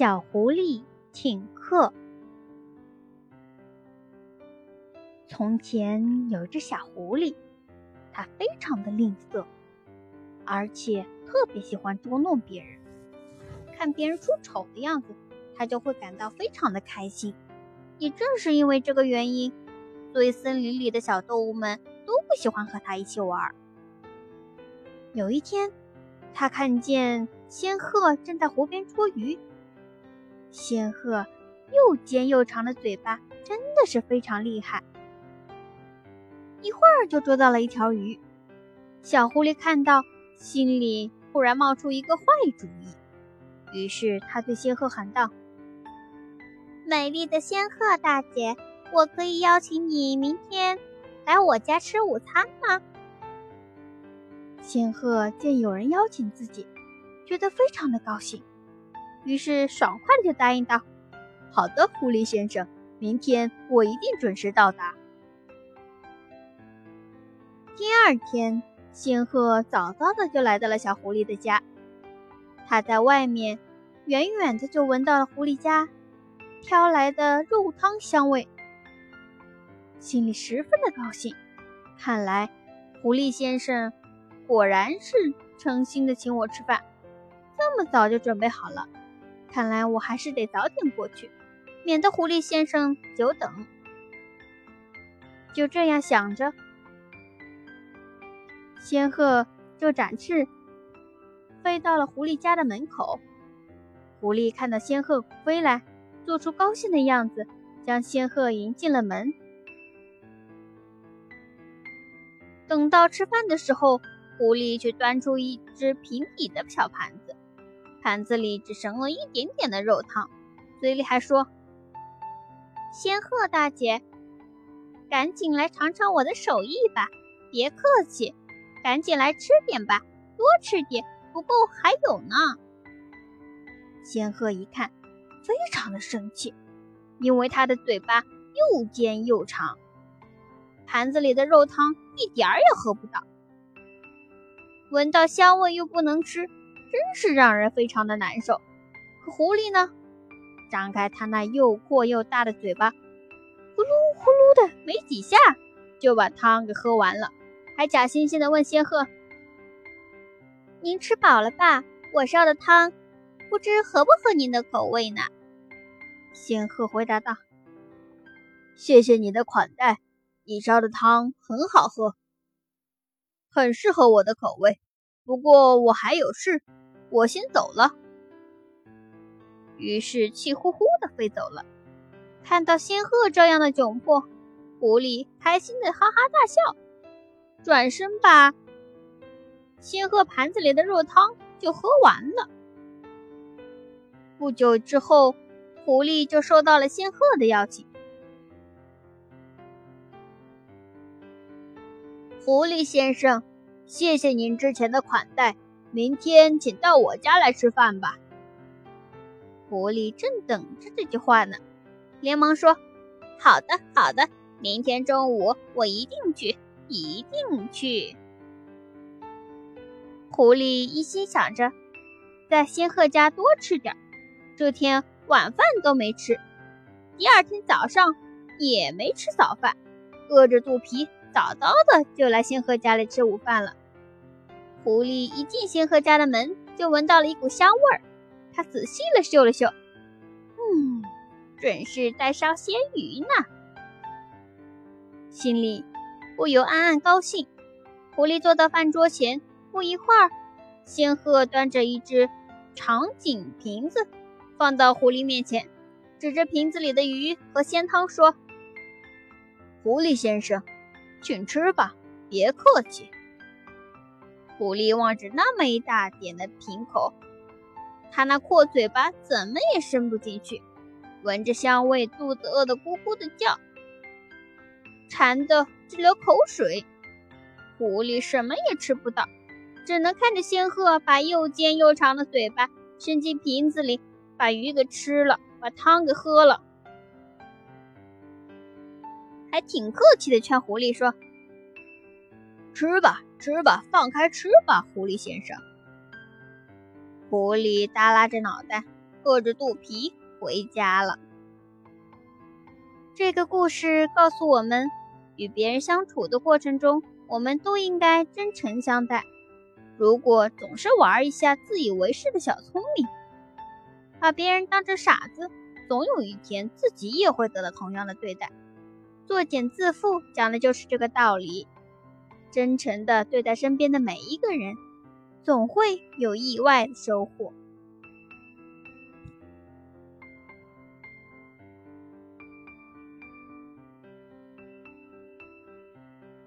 小狐狸请客。从前有一只小狐狸，它非常的吝啬，而且特别喜欢捉弄别人。看别人出丑的样子，它就会感到非常的开心。也正是因为这个原因，所以森林里的小动物们都不喜欢和它一起玩。有一天，它看见仙鹤正在湖边捉鱼。仙鹤又尖又长的嘴巴真的是非常厉害，一会儿就捉到了一条鱼。小狐狸看到，心里突然冒出一个坏主意，于是他对仙鹤喊道：“美丽的仙鹤大姐，我可以邀请你明天来我家吃午餐吗？”仙鹤见有人邀请自己，觉得非常的高兴。于是爽快的就答应道：“好的，狐狸先生，明天我一定准时到达。”第二天，仙鹤早早的就来到了小狐狸的家。他在外面远远的就闻到了狐狸家飘来的肉汤香味，心里十分的高兴。看来狐狸先生果然是诚心的请我吃饭，这么早就准备好了。看来我还是得早点过去，免得狐狸先生久等。就这样想着，仙鹤就展翅飞到了狐狸家的门口。狐狸看到仙鹤飞来，做出高兴的样子，将仙鹤迎进了门。等到吃饭的时候，狐狸却端出一只平底的小盘子。盘子里只剩了一点点的肉汤，嘴里还说：“仙鹤大姐，赶紧来尝尝我的手艺吧！别客气，赶紧来吃点吧，多吃点，不够还有呢。”仙鹤一看，非常的生气，因为它的嘴巴又尖又长，盘子里的肉汤一点儿也喝不到，闻到香味又不能吃。真是让人非常的难受。可狐狸呢，张开它那又阔又大的嘴巴，呼噜呼噜的，没几下就把汤给喝完了，还假惺惺的问仙鹤：“您吃饱了吧？我烧的汤，不知合不合您的口味呢？”仙鹤回答道：“谢谢你的款待，你烧的汤很好喝，很适合我的口味。不过我还有事。”我先走了，于是气呼呼的飞走了。看到仙鹤这样的窘迫，狐狸开心的哈哈大笑，转身把仙鹤盘子里的肉汤就喝完了。不久之后，狐狸就收到了仙鹤的邀请。狐狸先生，谢谢您之前的款待。明天请到我家来吃饭吧。狐狸正等着这句话呢，连忙说：“好的，好的，明天中午我一定去，一定去。”狐狸一心想着在仙鹤家多吃点，这天晚饭都没吃，第二天早上也没吃早饭，饿着肚皮早早的就来仙鹤家里吃午饭了。狐狸一进仙鹤家的门，就闻到了一股香味儿。他仔细的嗅了嗅，嗯，准是在烧鲜鱼呢，心里不由暗暗高兴。狐狸坐到饭桌前，不一会儿，仙鹤端着一只长颈瓶子放到狐狸面前，指着瓶子里的鱼和鲜汤说：“狐狸先生，请吃吧，别客气。”狐狸望着那么一大点的瓶口，它那阔嘴巴怎么也伸不进去。闻着香味，肚子饿得咕咕的叫，馋得直流口水。狐狸什么也吃不到，只能看着仙鹤把又尖又长的嘴巴伸进瓶子里，把鱼给吃了，把汤给喝了，还挺客气的劝狐狸说：“吃吧。”吃吧，放开吃吧，狐狸先生。狐狸耷拉着脑袋，饿着肚皮回家了。这个故事告诉我们，与别人相处的过程中，我们都应该真诚相待。如果总是玩一下自以为是的小聪明，把别人当成傻子，总有一天自己也会得到同样的对待。作茧自缚讲的就是这个道理。真诚地对待身边的每一个人，总会有意外的收获。